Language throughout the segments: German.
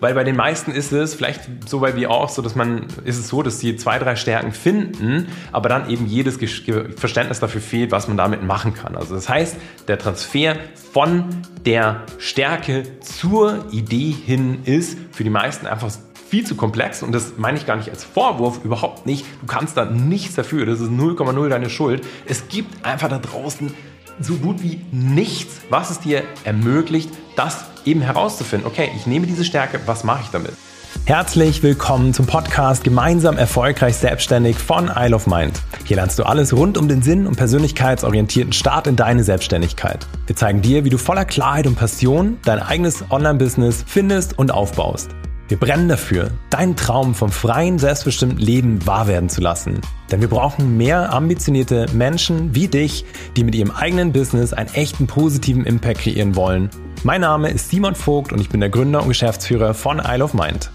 Weil bei den meisten ist es, vielleicht so bei mir auch, so dass man, ist es so, dass sie zwei, drei Stärken finden, aber dann eben jedes Verständnis dafür fehlt, was man damit machen kann. Also das heißt, der Transfer von der Stärke zur Idee hin ist für die meisten einfach viel zu komplex und das meine ich gar nicht als Vorwurf, überhaupt nicht. Du kannst da nichts dafür, das ist 0,0 deine Schuld. Es gibt einfach da draußen so gut wie nichts, was es dir ermöglicht, das eben herauszufinden. Okay, ich nehme diese Stärke, was mache ich damit? Herzlich willkommen zum Podcast Gemeinsam erfolgreich selbstständig von Isle of Mind. Hier lernst du alles rund um den Sinn und persönlichkeitsorientierten Start in deine Selbstständigkeit. Wir zeigen dir, wie du voller Klarheit und Passion dein eigenes Online-Business findest und aufbaust. Wir brennen dafür, deinen Traum vom freien, selbstbestimmten Leben wahr werden zu lassen. Denn wir brauchen mehr ambitionierte Menschen wie dich, die mit ihrem eigenen Business einen echten positiven Impact kreieren wollen. Mein Name ist Simon Vogt und ich bin der Gründer und Geschäftsführer von Isle of Mind.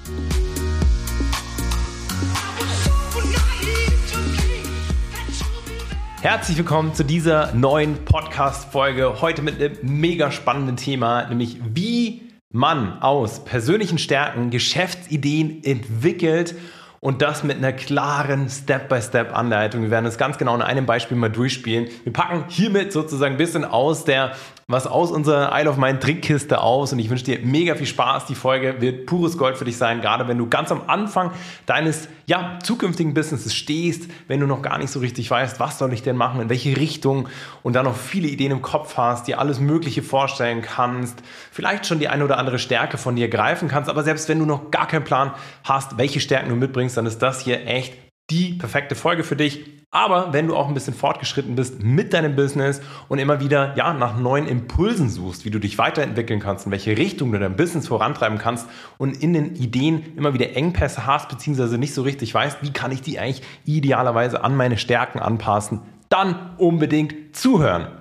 Herzlich willkommen zu dieser neuen Podcast-Folge. Heute mit einem mega spannenden Thema, nämlich wie man aus persönlichen Stärken Geschäftsideen entwickelt und das mit einer klaren Step-by-Step-Anleitung. Wir werden das ganz genau in einem Beispiel mal durchspielen. Wir packen hiermit sozusagen ein bisschen aus der was aus unserer Isle of Mind Trickkiste aus und ich wünsche dir mega viel Spaß. Die Folge wird pures Gold für dich sein, gerade wenn du ganz am Anfang deines ja, zukünftigen Businesses stehst, wenn du noch gar nicht so richtig weißt, was soll ich denn machen, in welche Richtung und dann noch viele Ideen im Kopf hast, dir alles Mögliche vorstellen kannst, vielleicht schon die eine oder andere Stärke von dir greifen kannst, aber selbst wenn du noch gar keinen Plan hast, welche Stärken du mitbringst, dann ist das hier echt die perfekte Folge für dich. Aber wenn du auch ein bisschen fortgeschritten bist mit deinem Business und immer wieder ja, nach neuen Impulsen suchst, wie du dich weiterentwickeln kannst, in welche Richtung du dein Business vorantreiben kannst und in den Ideen immer wieder Engpässe hast, beziehungsweise nicht so richtig weißt, wie kann ich die eigentlich idealerweise an meine Stärken anpassen, dann unbedingt zuhören.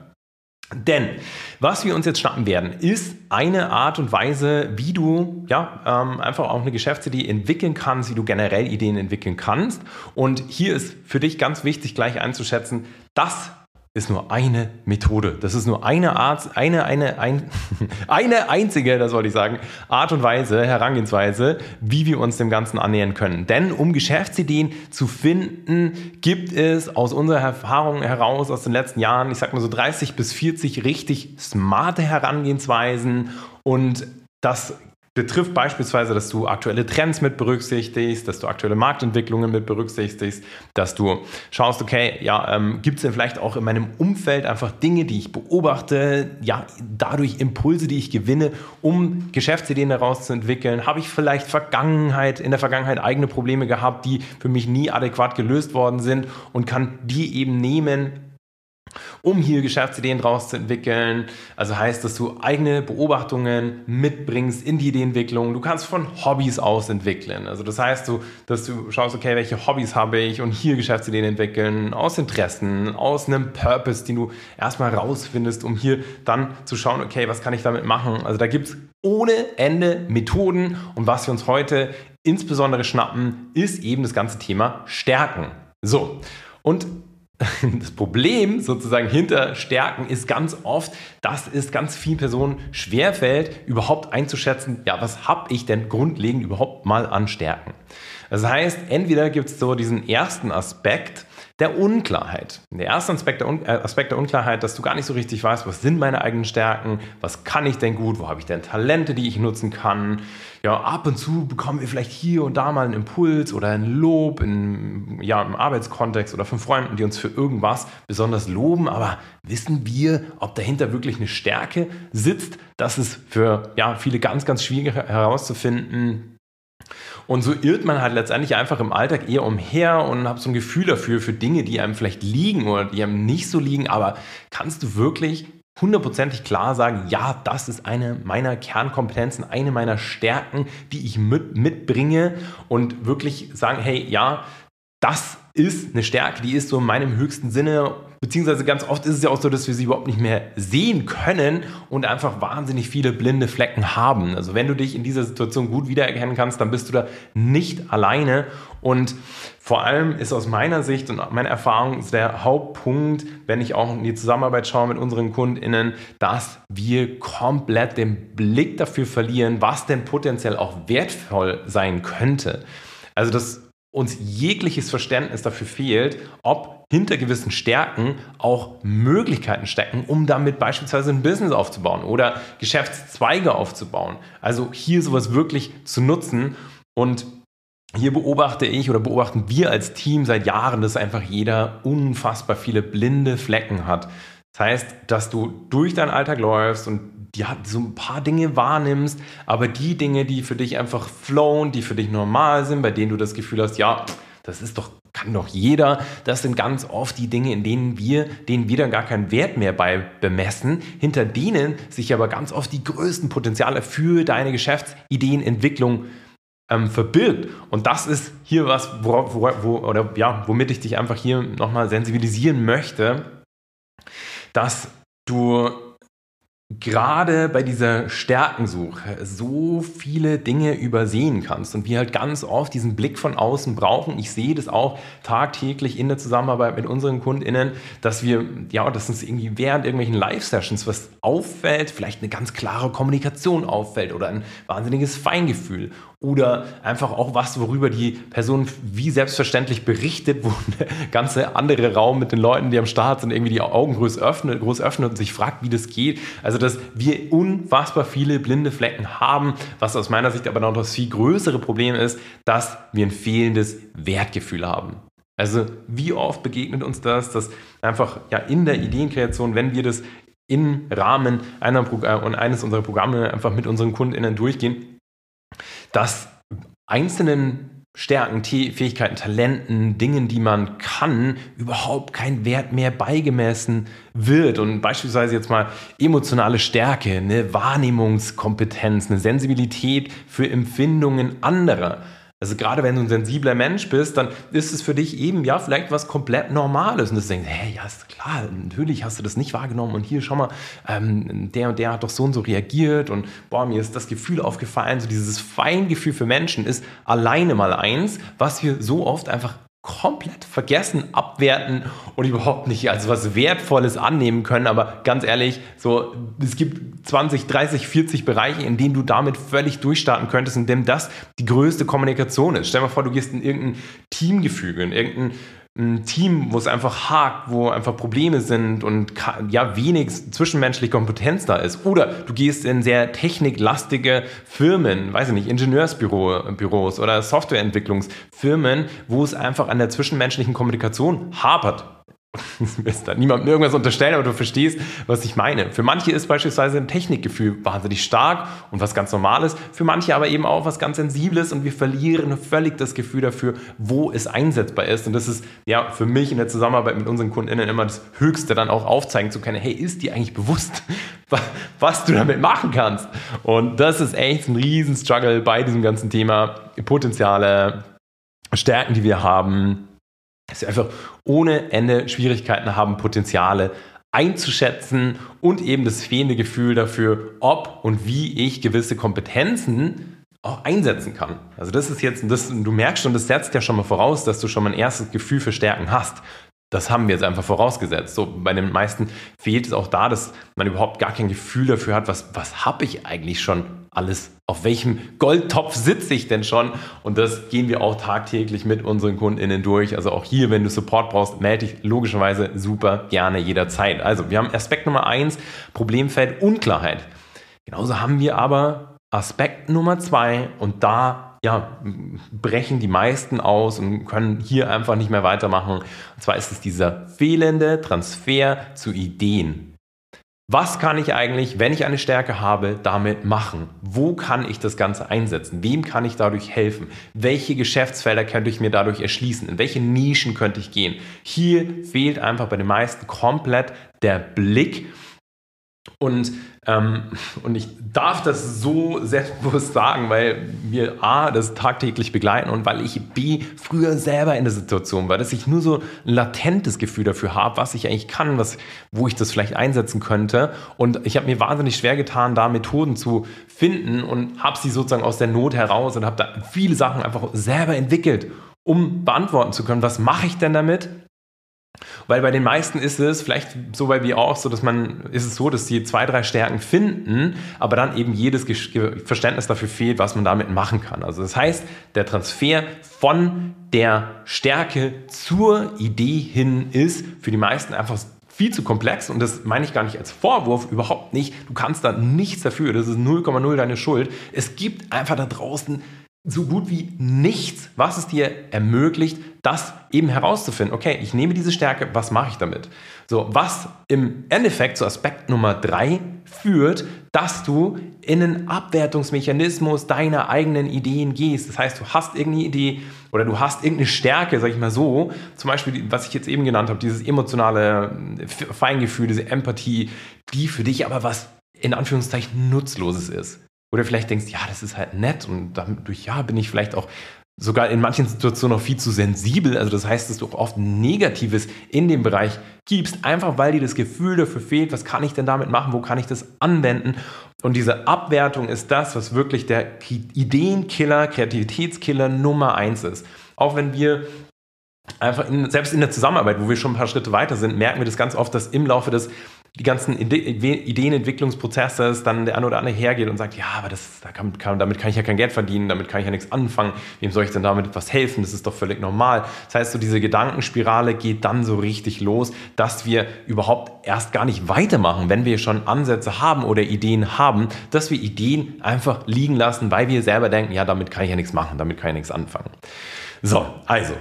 Denn was wir uns jetzt schnappen werden, ist eine Art und Weise, wie du ja, ähm, einfach auch eine Geschäftsidee entwickeln kannst, wie du generell Ideen entwickeln kannst. Und hier ist für dich ganz wichtig gleich einzuschätzen, dass ist nur eine Methode. Das ist nur eine Art, eine, eine, ein, eine einzige, das wollte ich sagen, Art und Weise, Herangehensweise, wie wir uns dem Ganzen annähern können. Denn um Geschäftsideen zu finden, gibt es aus unserer Erfahrung heraus aus den letzten Jahren, ich sag mal so 30 bis 40 richtig smarte Herangehensweisen und das betrifft beispielsweise, dass du aktuelle Trends mit berücksichtigst, dass du aktuelle Marktentwicklungen mit berücksichtigst, dass du schaust, okay, ja, ähm, gibt es denn vielleicht auch in meinem Umfeld einfach Dinge, die ich beobachte, ja, dadurch Impulse, die ich gewinne, um Geschäftsideen daraus zu entwickeln? Habe ich vielleicht Vergangenheit, in der Vergangenheit eigene Probleme gehabt, die für mich nie adäquat gelöst worden sind und kann die eben nehmen, um hier Geschäftsideen draus zu entwickeln. Also heißt, dass du eigene Beobachtungen mitbringst in die Ideenentwicklung. Du kannst von Hobbys aus entwickeln. Also das heißt, du, dass du schaust, okay, welche Hobbys habe ich und hier Geschäftsideen entwickeln, aus Interessen, aus einem Purpose, den du erstmal rausfindest, um hier dann zu schauen, okay, was kann ich damit machen? Also da gibt es ohne Ende Methoden und was wir uns heute insbesondere schnappen, ist eben das ganze Thema Stärken. So, und das Problem sozusagen hinter Stärken ist ganz oft, dass es ganz vielen Personen schwerfällt, überhaupt einzuschätzen, ja, was habe ich denn grundlegend überhaupt mal an Stärken? Das heißt, entweder gibt es so diesen ersten Aspekt, der Unklarheit. Der erste Aspekt der, Un äh, Aspekt der Unklarheit, dass du gar nicht so richtig weißt, was sind meine eigenen Stärken, was kann ich denn gut, wo habe ich denn Talente, die ich nutzen kann. Ja, ab und zu bekommen wir vielleicht hier und da mal einen Impuls oder ein Lob in, ja, im Arbeitskontext oder von Freunden, die uns für irgendwas besonders loben, aber wissen wir, ob dahinter wirklich eine Stärke sitzt? Das ist für ja, viele ganz, ganz schwierig herauszufinden. Und so irrt man halt letztendlich einfach im Alltag eher umher und hat so ein Gefühl dafür, für Dinge, die einem vielleicht liegen oder die einem nicht so liegen. Aber kannst du wirklich hundertprozentig klar sagen, ja, das ist eine meiner Kernkompetenzen, eine meiner Stärken, die ich mit, mitbringe und wirklich sagen, hey, ja, das ist eine Stärke, die ist so in meinem höchsten Sinne beziehungsweise ganz oft ist es ja auch so, dass wir sie überhaupt nicht mehr sehen können und einfach wahnsinnig viele blinde Flecken haben. Also wenn du dich in dieser Situation gut wiedererkennen kannst, dann bist du da nicht alleine und vor allem ist aus meiner Sicht und meiner Erfahrung der Hauptpunkt, wenn ich auch in die Zusammenarbeit schaue mit unseren KundInnen, dass wir komplett den Blick dafür verlieren, was denn potenziell auch wertvoll sein könnte. Also, dass uns jegliches Verständnis dafür fehlt, ob hinter gewissen Stärken auch Möglichkeiten stecken, um damit beispielsweise ein Business aufzubauen oder Geschäftszweige aufzubauen. Also hier sowas wirklich zu nutzen und hier beobachte ich oder beobachten wir als Team seit Jahren, dass einfach jeder unfassbar viele blinde Flecken hat. Das heißt, dass du durch deinen Alltag läufst und ja, so ein paar Dinge wahrnimmst, aber die Dinge, die für dich einfach flowen, die für dich normal sind, bei denen du das Gefühl hast, ja, das ist doch, kann doch jeder, das sind ganz oft die Dinge, in denen wir, denen wir dann gar keinen Wert mehr bei bemessen, hinter denen sich aber ganz oft die größten Potenziale für deine Geschäftsideenentwicklung ähm, verbirgt. Und das ist hier was, wo, wo, wo, oder, ja, womit ich dich einfach hier nochmal sensibilisieren möchte, dass du gerade bei dieser Stärkensuche so viele Dinge übersehen kannst und wir halt ganz oft diesen Blick von außen brauchen. Ich sehe das auch tagtäglich in der Zusammenarbeit mit unseren KundInnen, dass wir, ja, dass uns irgendwie während irgendwelchen Live-Sessions was auffällt, vielleicht eine ganz klare Kommunikation auffällt oder ein wahnsinniges Feingefühl oder einfach auch was, worüber die Person wie selbstverständlich berichtet, wo der ganze andere Raum mit den Leuten, die am Start sind, irgendwie die Augen groß öffnet, groß öffnet und sich fragt, wie das geht. Also, dass wir unfassbar viele blinde Flecken haben, was aus meiner Sicht aber noch das viel größere Problem ist, dass wir ein fehlendes Wertgefühl haben. Also, wie oft begegnet uns das, dass einfach ja in der Ideenkreation, wenn wir das im Rahmen einer, äh, eines unserer Programme einfach mit unseren KundInnen durchgehen, dass einzelnen Stärken, Fähigkeiten, Talenten, Dingen, die man kann, überhaupt kein Wert mehr beigemessen wird. Und beispielsweise jetzt mal emotionale Stärke, eine Wahrnehmungskompetenz, eine Sensibilität für Empfindungen anderer also gerade wenn du ein sensibler Mensch bist, dann ist es für dich eben ja vielleicht was komplett Normales. Und du denkst, hey, ja, ist klar, natürlich hast du das nicht wahrgenommen. Und hier, schau mal, ähm, der und der hat doch so und so reagiert. Und boah, mir ist das Gefühl aufgefallen. So dieses Feingefühl für Menschen ist alleine mal eins, was wir so oft einfach komplett vergessen, abwerten und überhaupt nicht als was Wertvolles annehmen können. Aber ganz ehrlich, so, es gibt 20, 30, 40 Bereiche, in denen du damit völlig durchstarten könntest, in dem das die größte Kommunikation ist. Stell dir mal vor, du gehst in irgendein Teamgefüge, in irgendein ein Team, wo es einfach hakt, wo einfach Probleme sind und ja wenig zwischenmenschliche Kompetenz da ist. Oder du gehst in sehr techniklastige Firmen, weiß ich nicht, Ingenieursbüros oder Softwareentwicklungsfirmen, wo es einfach an der zwischenmenschlichen Kommunikation hapert ich will da niemandem irgendwas unterstellen, aber du verstehst, was ich meine. Für manche ist beispielsweise ein Technikgefühl wahnsinnig stark und was ganz Normales, für manche aber eben auch was ganz Sensibles und wir verlieren völlig das Gefühl dafür, wo es einsetzbar ist. Und das ist ja für mich in der Zusammenarbeit mit unseren KundInnen immer das Höchste, dann auch aufzeigen zu können, hey, ist dir eigentlich bewusst, was du damit machen kannst? Und das ist echt ein Riesen-Struggle bei diesem ganzen Thema Potenziale, Stärken, die wir haben, dass wir einfach ohne Ende Schwierigkeiten haben, Potenziale einzuschätzen und eben das fehlende Gefühl dafür, ob und wie ich gewisse Kompetenzen auch einsetzen kann. Also das ist jetzt, das, du merkst schon, das setzt ja schon mal voraus, dass du schon mal ein erstes Gefühl für Stärken hast. Das haben wir jetzt einfach vorausgesetzt. So, bei den meisten fehlt es auch da, dass man überhaupt gar kein Gefühl dafür hat, was, was habe ich eigentlich schon alles, auf welchem Goldtopf sitze ich denn schon? Und das gehen wir auch tagtäglich mit unseren KundInnen durch. Also auch hier, wenn du Support brauchst, melde dich logischerweise super gerne jederzeit. Also wir haben Aspekt Nummer eins, Problemfeld Unklarheit. Genauso haben wir aber Aspekt Nummer zwei und da ja, brechen die meisten aus und können hier einfach nicht mehr weitermachen. Und zwar ist es dieser fehlende Transfer zu Ideen. Was kann ich eigentlich, wenn ich eine Stärke habe, damit machen? Wo kann ich das Ganze einsetzen? Wem kann ich dadurch helfen? Welche Geschäftsfelder könnte ich mir dadurch erschließen? In welche Nischen könnte ich gehen? Hier fehlt einfach bei den meisten komplett der Blick Und, ähm, und ich darf das so selbstbewusst sagen, weil wir A, das tagtäglich begleiten und weil ich B, früher selber in der Situation war, dass ich nur so ein latentes Gefühl dafür habe, was ich eigentlich kann, was, wo ich das vielleicht einsetzen könnte. Und ich habe mir wahnsinnig schwer getan, da Methoden zu finden und habe sie sozusagen aus der Not heraus und habe da viele Sachen einfach selber entwickelt, um beantworten zu können, was mache ich denn damit? Weil bei den meisten ist es, vielleicht so bei wie auch, so dass man, ist es so, dass sie zwei, drei Stärken finden, aber dann eben jedes Verständnis dafür fehlt, was man damit machen kann. Also das heißt, der Transfer von der Stärke zur Idee hin ist für die meisten einfach viel zu komplex und das meine ich gar nicht als Vorwurf, überhaupt nicht. Du kannst da nichts dafür, das ist 0,0 deine Schuld. Es gibt einfach da draußen so gut wie nichts, was es dir ermöglicht, das eben herauszufinden. Okay, ich nehme diese Stärke, was mache ich damit? So, was im Endeffekt zu Aspekt Nummer drei führt, dass du in einen Abwertungsmechanismus deiner eigenen Ideen gehst. Das heißt, du hast irgendeine Idee oder du hast irgendeine Stärke, sag ich mal so, zum Beispiel, was ich jetzt eben genannt habe, dieses emotionale Feingefühl, diese Empathie, die für dich aber was in Anführungszeichen Nutzloses ist. Oder vielleicht denkst, ja, das ist halt nett und dadurch, ja, bin ich vielleicht auch sogar in manchen Situationen noch viel zu sensibel. Also das heißt, dass du auch oft Negatives in dem Bereich gibst, einfach weil dir das Gefühl dafür fehlt, was kann ich denn damit machen, wo kann ich das anwenden. Und diese Abwertung ist das, was wirklich der Ideenkiller, Kreativitätskiller Nummer eins ist. Auch wenn wir einfach in, selbst in der Zusammenarbeit, wo wir schon ein paar Schritte weiter sind, merken wir das ganz oft, dass im Laufe des die ganzen Ideenentwicklungsprozesse dann der eine oder andere hergeht und sagt, ja, aber das, da kann, damit kann ich ja kein Geld verdienen, damit kann ich ja nichts anfangen, wem soll ich denn damit etwas helfen, das ist doch völlig normal. Das heißt, so diese Gedankenspirale geht dann so richtig los, dass wir überhaupt erst gar nicht weitermachen, wenn wir schon Ansätze haben oder Ideen haben, dass wir Ideen einfach liegen lassen, weil wir selber denken, ja, damit kann ich ja nichts machen, damit kann ich nichts anfangen. So, also,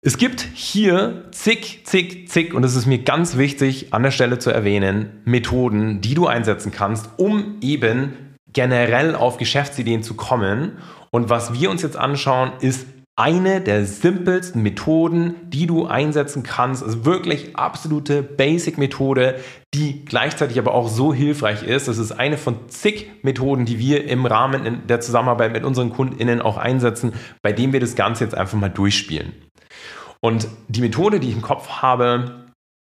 es gibt hier zig, zig, zig, und es ist mir ganz wichtig an der Stelle zu erwähnen, Methoden, die du einsetzen kannst, um eben generell auf Geschäftsideen zu kommen. Und was wir uns jetzt anschauen, ist eine der simpelsten Methoden, die du einsetzen kannst. Also wirklich absolute Basic-Methode, die gleichzeitig aber auch so hilfreich ist. Das ist eine von zig Methoden, die wir im Rahmen der Zusammenarbeit mit unseren KundInnen auch einsetzen, bei dem wir das Ganze jetzt einfach mal durchspielen. Und die Methode, die ich im Kopf habe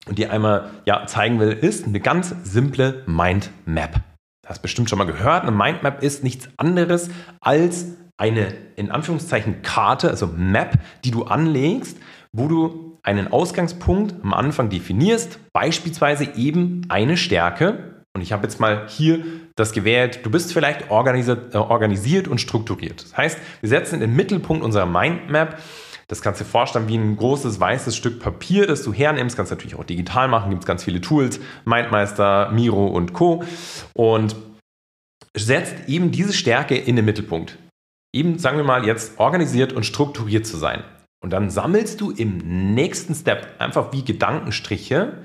und die einmal ja, zeigen will, ist eine ganz simple Mindmap. Das hast du bestimmt schon mal gehört. Eine Mindmap ist nichts anderes als eine in Anführungszeichen Karte, also Map, die du anlegst, wo du einen Ausgangspunkt am Anfang definierst, beispielsweise eben eine Stärke. Und ich habe jetzt mal hier das gewählt, du bist vielleicht organisiert, äh, organisiert und strukturiert. Das heißt, wir setzen den Mittelpunkt unserer Mindmap das kannst du dir vorstellen wie ein großes weißes Stück Papier, das du hernimmst. Kannst natürlich auch digital machen, gibt es ganz viele Tools, Mindmeister, Miro und Co. Und setzt eben diese Stärke in den Mittelpunkt. Eben, sagen wir mal, jetzt organisiert und strukturiert zu sein. Und dann sammelst du im nächsten Step einfach wie Gedankenstriche,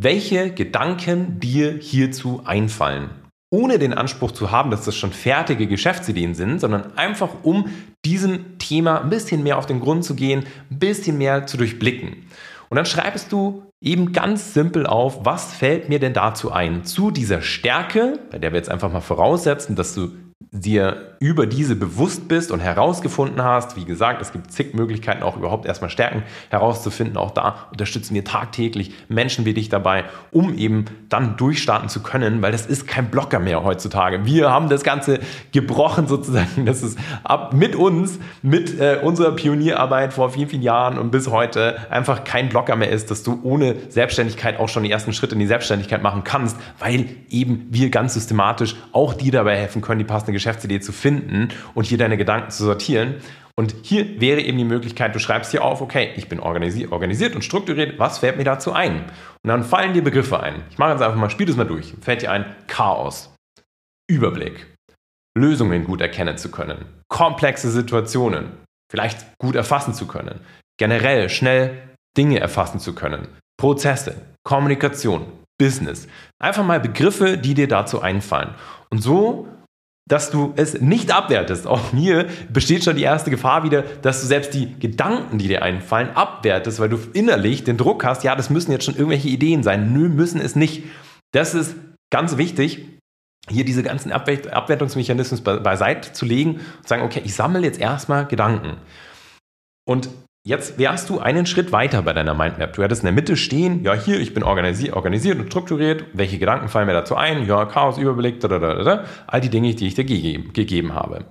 welche Gedanken dir hierzu einfallen ohne den Anspruch zu haben, dass das schon fertige Geschäftsideen sind, sondern einfach um diesem Thema ein bisschen mehr auf den Grund zu gehen, ein bisschen mehr zu durchblicken. Und dann schreibst du eben ganz simpel auf, was fällt mir denn dazu ein? Zu dieser Stärke, bei der wir jetzt einfach mal voraussetzen, dass du dir über diese bewusst bist und herausgefunden hast, wie gesagt, es gibt zig Möglichkeiten, auch überhaupt erstmal Stärken herauszufinden. Auch da unterstützen wir tagtäglich Menschen wie dich dabei, um eben dann durchstarten zu können, weil das ist kein Blocker mehr heutzutage. Wir haben das Ganze gebrochen sozusagen. Das ist ab mit uns, mit äh, unserer Pionierarbeit vor vielen, vielen Jahren und bis heute einfach kein Blocker mehr ist, dass du ohne Selbstständigkeit auch schon die ersten Schritte in die Selbstständigkeit machen kannst, weil eben wir ganz systematisch auch dir dabei helfen können, die passende Geschäftsidee zu finden und hier deine Gedanken zu sortieren. Und hier wäre eben die Möglichkeit, du schreibst hier auf, okay, ich bin organisiert und strukturiert, was fällt mir dazu ein? Und dann fallen dir Begriffe ein. Ich mache jetzt einfach mal, spiel das mal durch. Fällt dir ein Chaos, Überblick, Lösungen gut erkennen zu können, komplexe Situationen, vielleicht gut erfassen zu können, generell schnell Dinge erfassen zu können, Prozesse, Kommunikation, Business. Einfach mal Begriffe, die dir dazu einfallen. Und so dass du es nicht abwertest. Auch hier besteht schon die erste Gefahr wieder, dass du selbst die Gedanken, die dir einfallen, abwertest, weil du innerlich den Druck hast, ja, das müssen jetzt schon irgendwelche Ideen sein. Nö, müssen es nicht. Das ist ganz wichtig, hier diese ganzen Abwertungsmechanismen beiseite zu legen und sagen, okay, ich sammle jetzt erstmal Gedanken. Und jetzt wärst du einen Schritt weiter bei deiner Mindmap. Du hättest in der Mitte stehen, ja, hier, ich bin organisiert, organisiert und strukturiert. Welche Gedanken fallen mir dazu ein? Ja, Chaos, Überblick, da, da, da, da. all die Dinge, die ich dir gegeben, gegeben habe.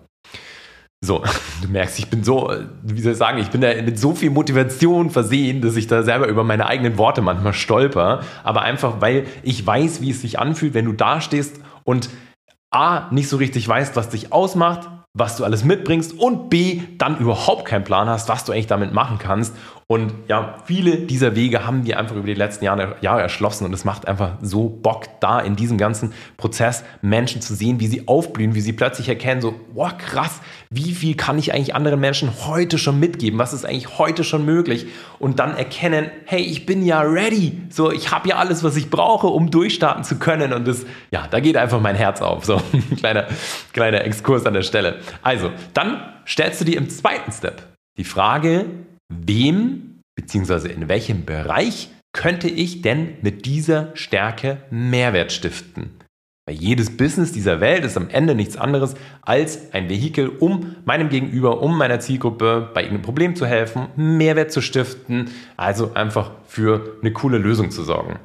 So, du merkst, ich bin so, wie soll ich sagen, ich bin da mit so viel Motivation versehen, dass ich da selber über meine eigenen Worte manchmal stolper. Aber einfach, weil ich weiß, wie es sich anfühlt, wenn du da stehst und A, nicht so richtig weißt, was dich ausmacht, was du alles mitbringst und B, dann überhaupt keinen Plan hast, was du eigentlich damit machen kannst und ja, viele dieser Wege haben wir einfach über die letzten Jahre, Jahre erschlossen und es macht einfach so Bock, da in diesem ganzen Prozess Menschen zu sehen, wie sie aufblühen, wie sie plötzlich erkennen, so, boah, krass, wie viel kann ich eigentlich anderen Menschen heute schon mitgeben? Was ist eigentlich heute schon möglich? Und dann erkennen, hey, ich bin ja ready. So, ich habe ja alles, was ich brauche, um durchstarten zu können. Und das, ja, da geht einfach mein Herz auf. So, ein kleiner, kleiner Exkurs an der Stelle. Also, dann stellst du dir im zweiten Step die Frage, wem bzw. in welchem Bereich könnte ich denn mit dieser Stärke Mehrwert stiften? Weil jedes Business dieser Welt ist am Ende nichts anderes als ein Vehikel, um meinem Gegenüber, um meiner Zielgruppe bei irgendeinem Problem zu helfen, Mehrwert zu stiften, also einfach für eine coole Lösung zu sorgen.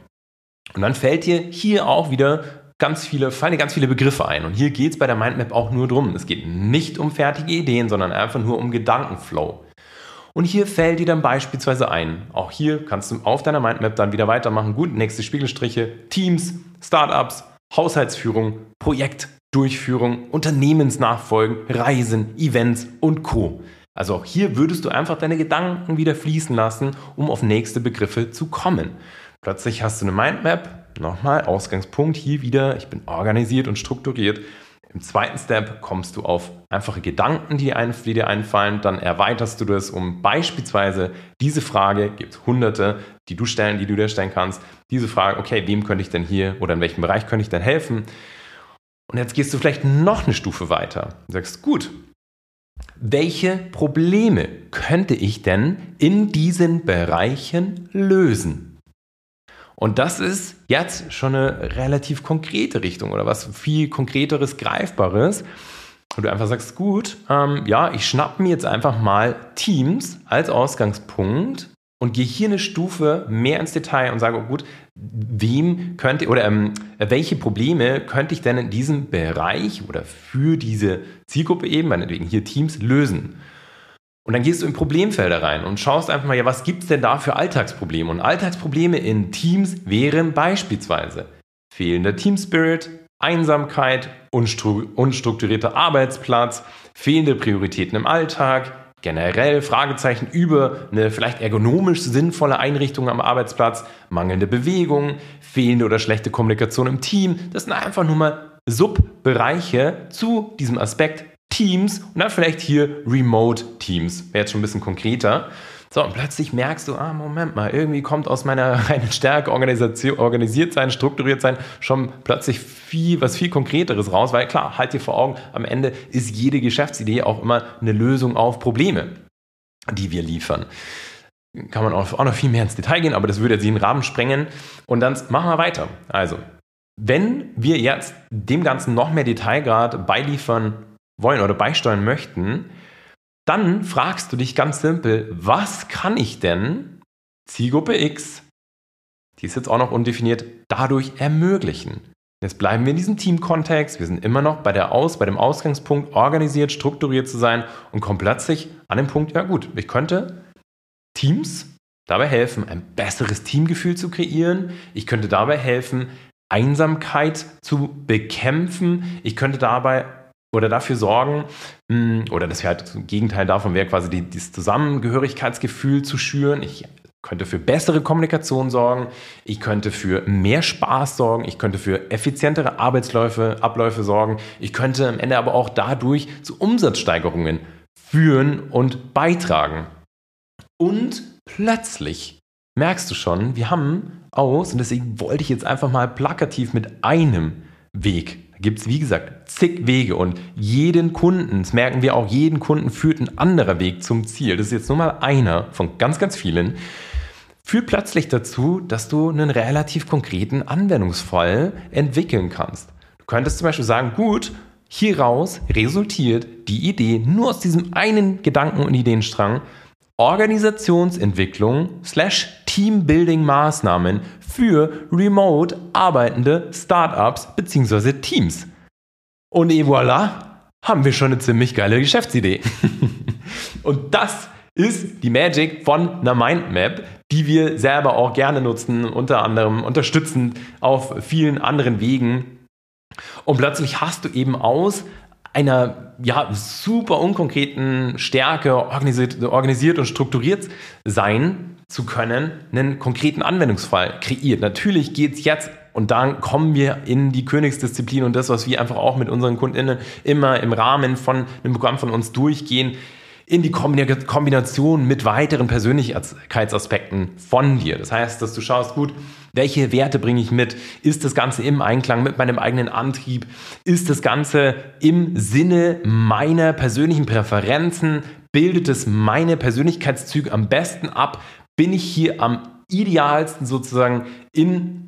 Und dann fällt dir hier auch wieder ganz viele, fallen dir ganz viele Begriffe ein. Und hier geht es bei der Mindmap auch nur drum. Es geht nicht um fertige Ideen, sondern einfach nur um Gedankenflow. Und hier fällt dir dann beispielsweise ein. Auch hier kannst du auf deiner Mindmap dann wieder weitermachen. Gut, nächste Spiegelstriche, Teams, Startups, Haushaltsführung, Projektdurchführung, Unternehmensnachfolgen, Reisen, Events und Co. Also auch hier würdest du einfach deine Gedanken wieder fließen lassen, um auf nächste Begriffe zu kommen. Plötzlich hast du eine Mindmap, nochmal Ausgangspunkt hier wieder, ich bin organisiert und strukturiert im zweiten Step kommst du auf einfache Gedanken, die, dir einfallen. Dann erweiterst du das um beispielsweise diese Frage, gibt hunderte, die du stellen, die du dir stellen kannst. Diese Frage, okay, wem könnte ich denn hier oder in welchem Bereich könnte ich denn helfen? Und jetzt gehst du vielleicht noch eine Stufe weiter. Du sagst, gut, welche Probleme könnte ich denn in diesen Bereichen lösen? Und das ist jetzt schon eine relativ konkrete Richtung oder was viel konkreteres, greifbares. Und du einfach sagst, gut, ähm, ja, ich schnappe mir jetzt einfach mal Teams als Ausgangspunkt und gehe hier eine Stufe mehr ins Detail und sage, oh gut, wem könnte oder ähm, welche Probleme könnte ich denn in diesem Bereich oder für diese Zielgruppe eben, meinetwegen hier Teams, lösen? Und dann gehst du in Problemfelder rein und schaust einfach mal, ja, was gibt es denn da für Alltagsprobleme? Und Alltagsprobleme in Teams wären beispielsweise fehlender Teamspirit, Einsamkeit, unstrukturierter Arbeitsplatz, fehlende Prioritäten im Alltag, generell Fragezeichen über eine vielleicht ergonomisch sinnvolle Einrichtung am Arbeitsplatz, mangelnde Bewegung, fehlende oder schlechte Kommunikation im Team. Das sind einfach nur mal Subbereiche zu diesem Aspekt Teams und dann vielleicht hier Remote Teams. Wäre jetzt schon ein bisschen konkreter. So, und plötzlich merkst du, ah, Moment mal, irgendwie kommt aus meiner reinen Stärke, Organisation, organisiert sein, strukturiert sein, schon plötzlich viel, was viel Konkreteres raus, weil klar, halt dir vor Augen, am Ende ist jede Geschäftsidee auch immer eine Lösung auf Probleme, die wir liefern. Kann man auch, auch noch viel mehr ins Detail gehen, aber das würde jetzt den Rahmen sprengen. Und dann machen wir weiter. Also, wenn wir jetzt dem Ganzen noch mehr Detailgrad beiliefern wollen oder beisteuern möchten, dann fragst du dich ganz simpel, was kann ich denn Zielgruppe X, die ist jetzt auch noch undefiniert, dadurch ermöglichen? Jetzt bleiben wir in diesem Teamkontext. Wir sind immer noch bei, der Aus, bei dem Ausgangspunkt, organisiert, strukturiert zu sein und kommen plötzlich an den Punkt, ja gut, ich könnte Teams dabei helfen, ein besseres Teamgefühl zu kreieren. Ich könnte dabei helfen, Einsamkeit zu bekämpfen. Ich könnte dabei oder dafür sorgen, hm, oder das wäre halt Gegenteil davon wäre quasi die, dieses Zusammengehörigkeitsgefühl zu schüren. Ich könnte für bessere Kommunikation sorgen, ich könnte für mehr Spaß sorgen, ich könnte für effizientere Arbeitsläufe, Abläufe sorgen, ich könnte am Ende aber auch dadurch zu Umsatzsteigerungen führen und beitragen. Und plötzlich merkst du schon, wir haben aus, und deswegen wollte ich jetzt einfach mal plakativ mit einem Weg gibt es, wie gesagt, zig Wege und jeden Kunden, das merken wir auch, jeden Kunden führt ein anderer Weg zum Ziel. Das ist jetzt nur mal einer von ganz, ganz vielen. führt plötzlich dazu, dass du einen relativ konkreten Anwendungsfall entwickeln kannst. Du könntest zum Beispiel sagen, gut, hieraus resultiert die Idee nur aus diesem einen Gedanken- und Ideenstrang, Organisationsentwicklung slash Teambuilding-Maßnahmen für remote arbeitende Startups bzw. Teams. Und et voilà, haben wir schon eine ziemlich geile Geschäftsidee. und das ist die Magic von einer Mindmap, die wir selber auch gerne nutzen, unter anderem unterstützend auf vielen anderen Wegen. Und plötzlich hast du eben aus einer ja, super unkonkreten Stärke organisiert, organisiert und strukturiert sein zu können, einen konkreten Anwendungsfall kreiert. Natürlich geht es jetzt und dann kommen wir in die Königsdisziplin und das, was wir einfach auch mit unseren KundInnen immer im Rahmen von einem Programm von uns durchgehen, in die Kombination mit weiteren Persönlichkeitsaspekten von dir. Das heißt, dass du schaust, gut, welche Werte bringe ich mit? Ist das Ganze im Einklang mit meinem eigenen Antrieb? Ist das Ganze im Sinne meiner persönlichen Präferenzen? Bildet es meine Persönlichkeitszüge am besten ab? Bin ich hier am idealsten sozusagen in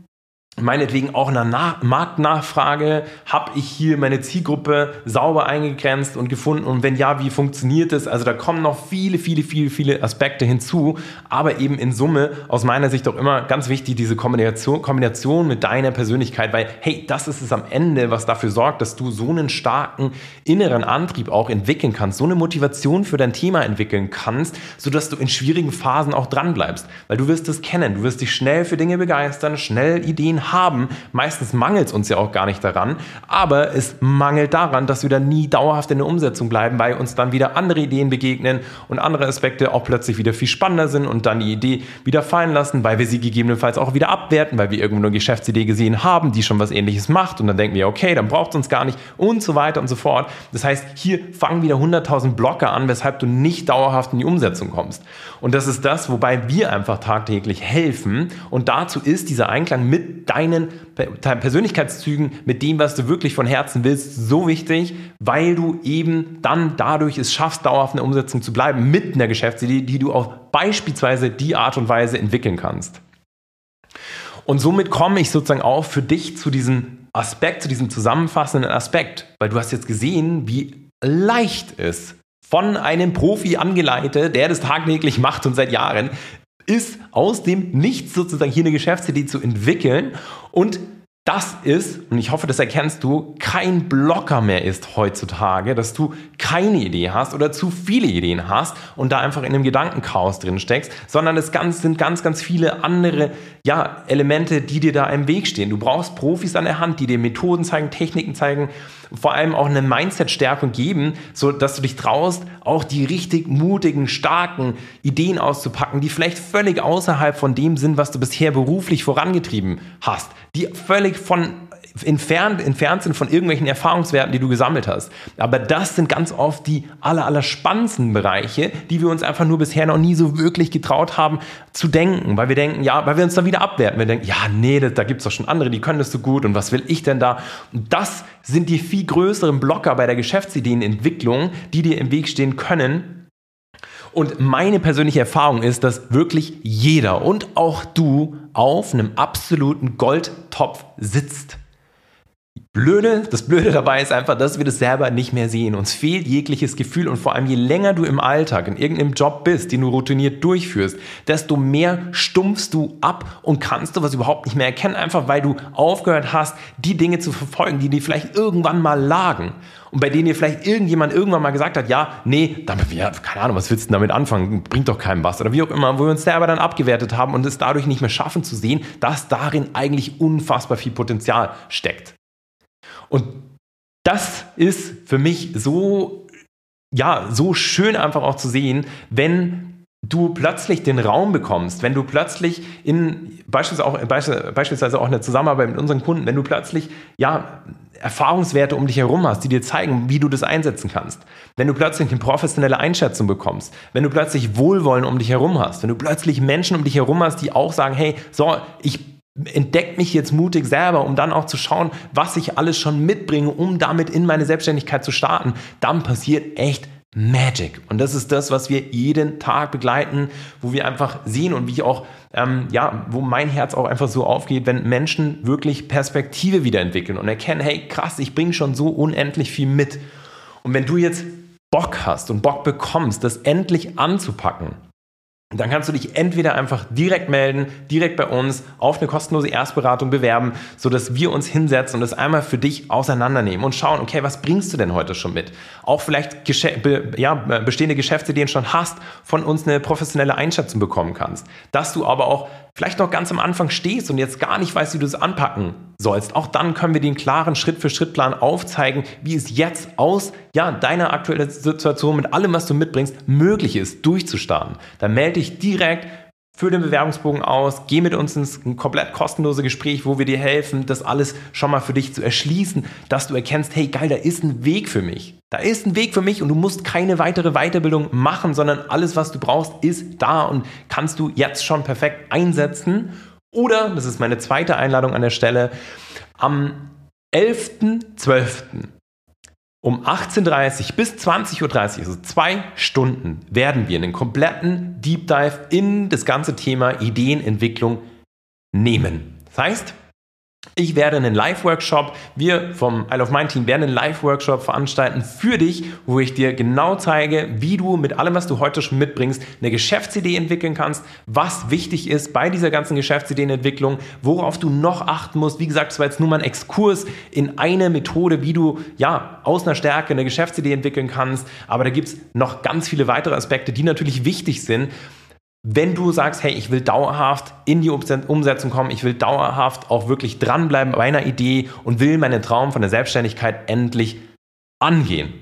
meinetwegen auch einer Nach Marktnachfrage, habe ich hier meine Zielgruppe sauber eingegrenzt und gefunden. Und wenn ja, wie funktioniert es? Also da kommen noch viele, viele, viele, viele Aspekte hinzu, aber eben in Summe aus meiner Sicht auch immer ganz wichtig diese Kombination, Kombination mit deiner Persönlichkeit, weil hey, das ist es am Ende, was dafür sorgt, dass du so einen starken inneren Antrieb auch entwickeln kannst, so eine Motivation für dein Thema entwickeln kannst, sodass du in schwierigen Phasen auch dran bleibst, weil du wirst es kennen, du wirst dich schnell für Dinge begeistern, schnell Ideen haben. Meistens mangelt es uns ja auch gar nicht daran, aber es mangelt daran, dass wir dann nie dauerhaft in der Umsetzung bleiben, weil uns dann wieder andere Ideen begegnen und andere Aspekte auch plötzlich wieder viel spannender sind und dann die Idee wieder fallen lassen, weil wir sie gegebenenfalls auch wieder abwerten, weil wir irgendwo eine Geschäftsidee gesehen haben, die schon was ähnliches macht und dann denken wir, okay, dann braucht es uns gar nicht und so weiter und so fort. Das heißt, hier fangen wieder 100.000 Blocker an, weshalb du nicht dauerhaft in die Umsetzung kommst. Und das ist das, wobei wir einfach tagtäglich helfen und dazu ist dieser Einklang mit deinen Persönlichkeitszügen, mit dem, was du wirklich von Herzen willst, so wichtig, weil du eben dann dadurch es schaffst, dauerhaft in der Umsetzung zu bleiben mit einer Geschäftsidee, die du auf beispielsweise die Art und Weise entwickeln kannst. Und somit komme ich sozusagen auch für dich zu diesem Aspekt, zu diesem zusammenfassenden Aspekt, weil du hast jetzt gesehen, wie leicht es von einem Profi angeleitet, der das tagtäglich macht und seit Jahren, ist aus dem Nichts sozusagen hier eine Geschäftsidee zu entwickeln und das ist, und ich hoffe, das erkennst du, kein Blocker mehr ist heutzutage, dass du keine Idee hast oder zu viele Ideen hast und da einfach in einem Gedankenchaos drin steckst, sondern es sind ganz, ganz viele andere ja, Elemente, die dir da im Weg stehen. Du brauchst Profis an der Hand, die dir Methoden zeigen, Techniken zeigen, vor allem auch eine Mindset-Stärkung geben, so dass du dich traust, auch die richtig mutigen, starken Ideen auszupacken, die vielleicht völlig außerhalb von dem sind, was du bisher beruflich vorangetrieben hast, die völlig von entfernt, entfernt sind von irgendwelchen Erfahrungswerten, die du gesammelt hast. Aber das sind ganz oft die aller, aller spannendsten Bereiche, die wir uns einfach nur bisher noch nie so wirklich getraut haben zu denken, weil wir denken, ja, weil wir uns dann wieder abwerten. Wir denken, ja, nee, da, da gibt es doch schon andere, die können das so gut und was will ich denn da? Und das sind die viel größeren Blocker bei der Geschäftsideenentwicklung, die dir im Weg stehen können, und meine persönliche Erfahrung ist, dass wirklich jeder und auch du auf einem absoluten Goldtopf sitzt. Blöde, das Blöde dabei ist einfach, dass wir das selber nicht mehr sehen. Uns fehlt jegliches Gefühl und vor allem je länger du im Alltag, in irgendeinem Job bist, den du routiniert durchführst, desto mehr stumpfst du ab und kannst du was überhaupt nicht mehr erkennen, einfach weil du aufgehört hast, die Dinge zu verfolgen, die dir vielleicht irgendwann mal lagen und bei denen dir vielleicht irgendjemand irgendwann mal gesagt hat, ja, nee, damit, ja, keine Ahnung, was willst du damit anfangen, bringt doch keinem was oder wie auch immer, wo wir uns selber dann abgewertet haben und es dadurch nicht mehr schaffen zu sehen, dass darin eigentlich unfassbar viel Potenzial steckt. Und das ist für mich so, ja, so schön einfach auch zu sehen, wenn du plötzlich den Raum bekommst, wenn du plötzlich in beispielsweise auch, beispielsweise auch in der Zusammenarbeit mit unseren Kunden, wenn du plötzlich ja Erfahrungswerte um dich herum hast, die dir zeigen, wie du das einsetzen kannst. Wenn du plötzlich eine professionelle Einschätzung bekommst, wenn du plötzlich Wohlwollen um dich herum hast, wenn du plötzlich Menschen um dich herum hast, die auch sagen, hey, so, ich entdeckt mich jetzt mutig selber, um dann auch zu schauen, was ich alles schon mitbringe, um damit in meine Selbstständigkeit zu starten, dann passiert echt Magic. Und das ist das, was wir jeden Tag begleiten, wo wir einfach sehen und wie ich auch, ähm, ja, wo mein Herz auch einfach so aufgeht, wenn Menschen wirklich Perspektive wiederentwickeln und erkennen, hey, krass, ich bringe schon so unendlich viel mit. Und wenn du jetzt Bock hast und Bock bekommst, das endlich anzupacken, dann kannst du dich entweder einfach direkt melden, direkt bei uns auf eine kostenlose Erstberatung bewerben, sodass wir uns hinsetzen und das einmal für dich auseinandernehmen und schauen, okay, was bringst du denn heute schon mit? Auch vielleicht ja, bestehende Geschäftsideen schon hast, von uns eine professionelle Einschätzung bekommen kannst. Dass du aber auch vielleicht noch ganz am Anfang stehst und jetzt gar nicht weißt, wie du es anpacken sollst. Auch dann können wir den klaren Schritt-für-Schritt-Plan aufzeigen, wie es jetzt aus ja, deiner aktuellen Situation mit allem, was du mitbringst, möglich ist, durchzustarten. Dann melde dich direkt Füll den Bewerbungsbogen aus, geh mit uns ins komplett kostenlose Gespräch, wo wir dir helfen, das alles schon mal für dich zu erschließen, dass du erkennst, hey geil, da ist ein Weg für mich. Da ist ein Weg für mich und du musst keine weitere Weiterbildung machen, sondern alles, was du brauchst, ist da und kannst du jetzt schon perfekt einsetzen. Oder, das ist meine zweite Einladung an der Stelle, am 11.12 um 18.30 Uhr bis 20.30 Uhr, also zwei Stunden, werden wir einen kompletten Deep Dive in das ganze Thema Ideenentwicklung nehmen. Das heißt, ich werde einen Live-Workshop, wir vom Isle of Mind Team werden einen Live-Workshop veranstalten für dich, wo ich dir genau zeige, wie du mit allem, was du heute schon mitbringst, eine Geschäftsidee entwickeln kannst, was wichtig ist bei dieser ganzen Geschäftsideenentwicklung, worauf du noch achten musst. Wie gesagt, das war jetzt nur mal ein Exkurs in eine Methode, wie du ja aus einer Stärke eine Geschäftsidee entwickeln kannst. Aber da gibt es noch ganz viele weitere Aspekte, die natürlich wichtig sind. Wenn du sagst, hey, ich will dauerhaft in die Umsetzung kommen, ich will dauerhaft auch wirklich dranbleiben bei einer Idee und will meinen Traum von der Selbstständigkeit endlich angehen.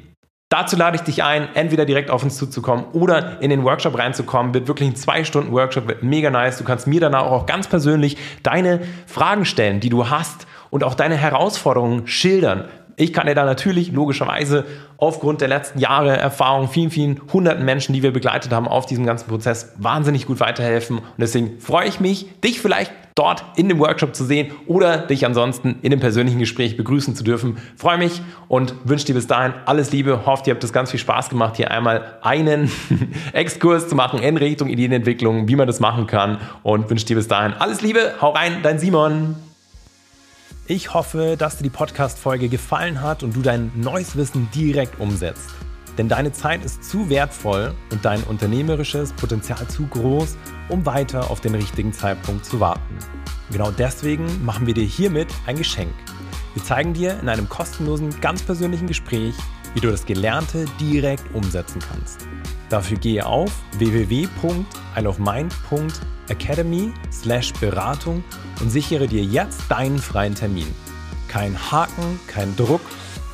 Dazu lade ich dich ein, entweder direkt auf uns zuzukommen oder in den Workshop reinzukommen. Wird wirklich ein zwei Stunden Workshop, wird mega nice. Du kannst mir danach auch ganz persönlich deine Fragen stellen, die du hast und auch deine Herausforderungen schildern. Ich kann dir da natürlich logischerweise aufgrund der letzten Jahre Erfahrung, vielen, vielen hunderten Menschen, die wir begleitet haben auf diesem ganzen Prozess, wahnsinnig gut weiterhelfen. Und deswegen freue ich mich, dich vielleicht dort in dem Workshop zu sehen oder dich ansonsten in dem persönlichen Gespräch begrüßen zu dürfen. Freue mich und wünsche dir bis dahin alles Liebe. Hoffe, ihr habt es ganz viel Spaß gemacht, hier einmal einen Exkurs zu machen in Richtung Ideenentwicklung, wie man das machen kann. Und wünsche dir bis dahin alles Liebe. Hau rein, dein Simon. Ich hoffe, dass dir die Podcast-Folge gefallen hat und du dein neues Wissen direkt umsetzt. Denn deine Zeit ist zu wertvoll und dein unternehmerisches Potenzial zu groß, um weiter auf den richtigen Zeitpunkt zu warten. Genau deswegen machen wir dir hiermit ein Geschenk. Wir zeigen dir in einem kostenlosen, ganz persönlichen Gespräch, wie du das Gelernte direkt umsetzen kannst. Dafür gehe auf www.isleofmind.academy slash Beratung und sichere dir jetzt deinen freien Termin. Kein Haken, kein Druck,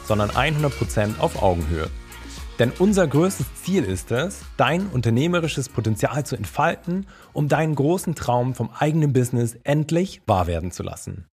sondern 100% auf Augenhöhe. Denn unser größtes Ziel ist es, dein unternehmerisches Potenzial zu entfalten, um deinen großen Traum vom eigenen Business endlich wahr werden zu lassen.